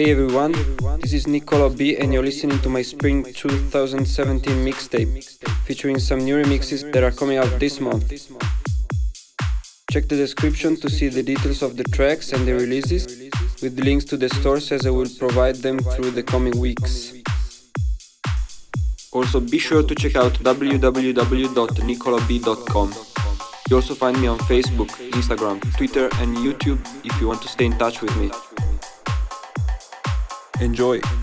Hey everyone, this is Niccolò B and you're listening to my spring 2017 mixtape featuring some new remixes that are coming out this month. Check the description to see the details of the tracks and the releases with links to the stores as I will provide them through the coming weeks. Also be sure to check out www.niccolob.com. You also find me on Facebook, Instagram, Twitter and YouTube if you want to stay in touch with me. Enjoy!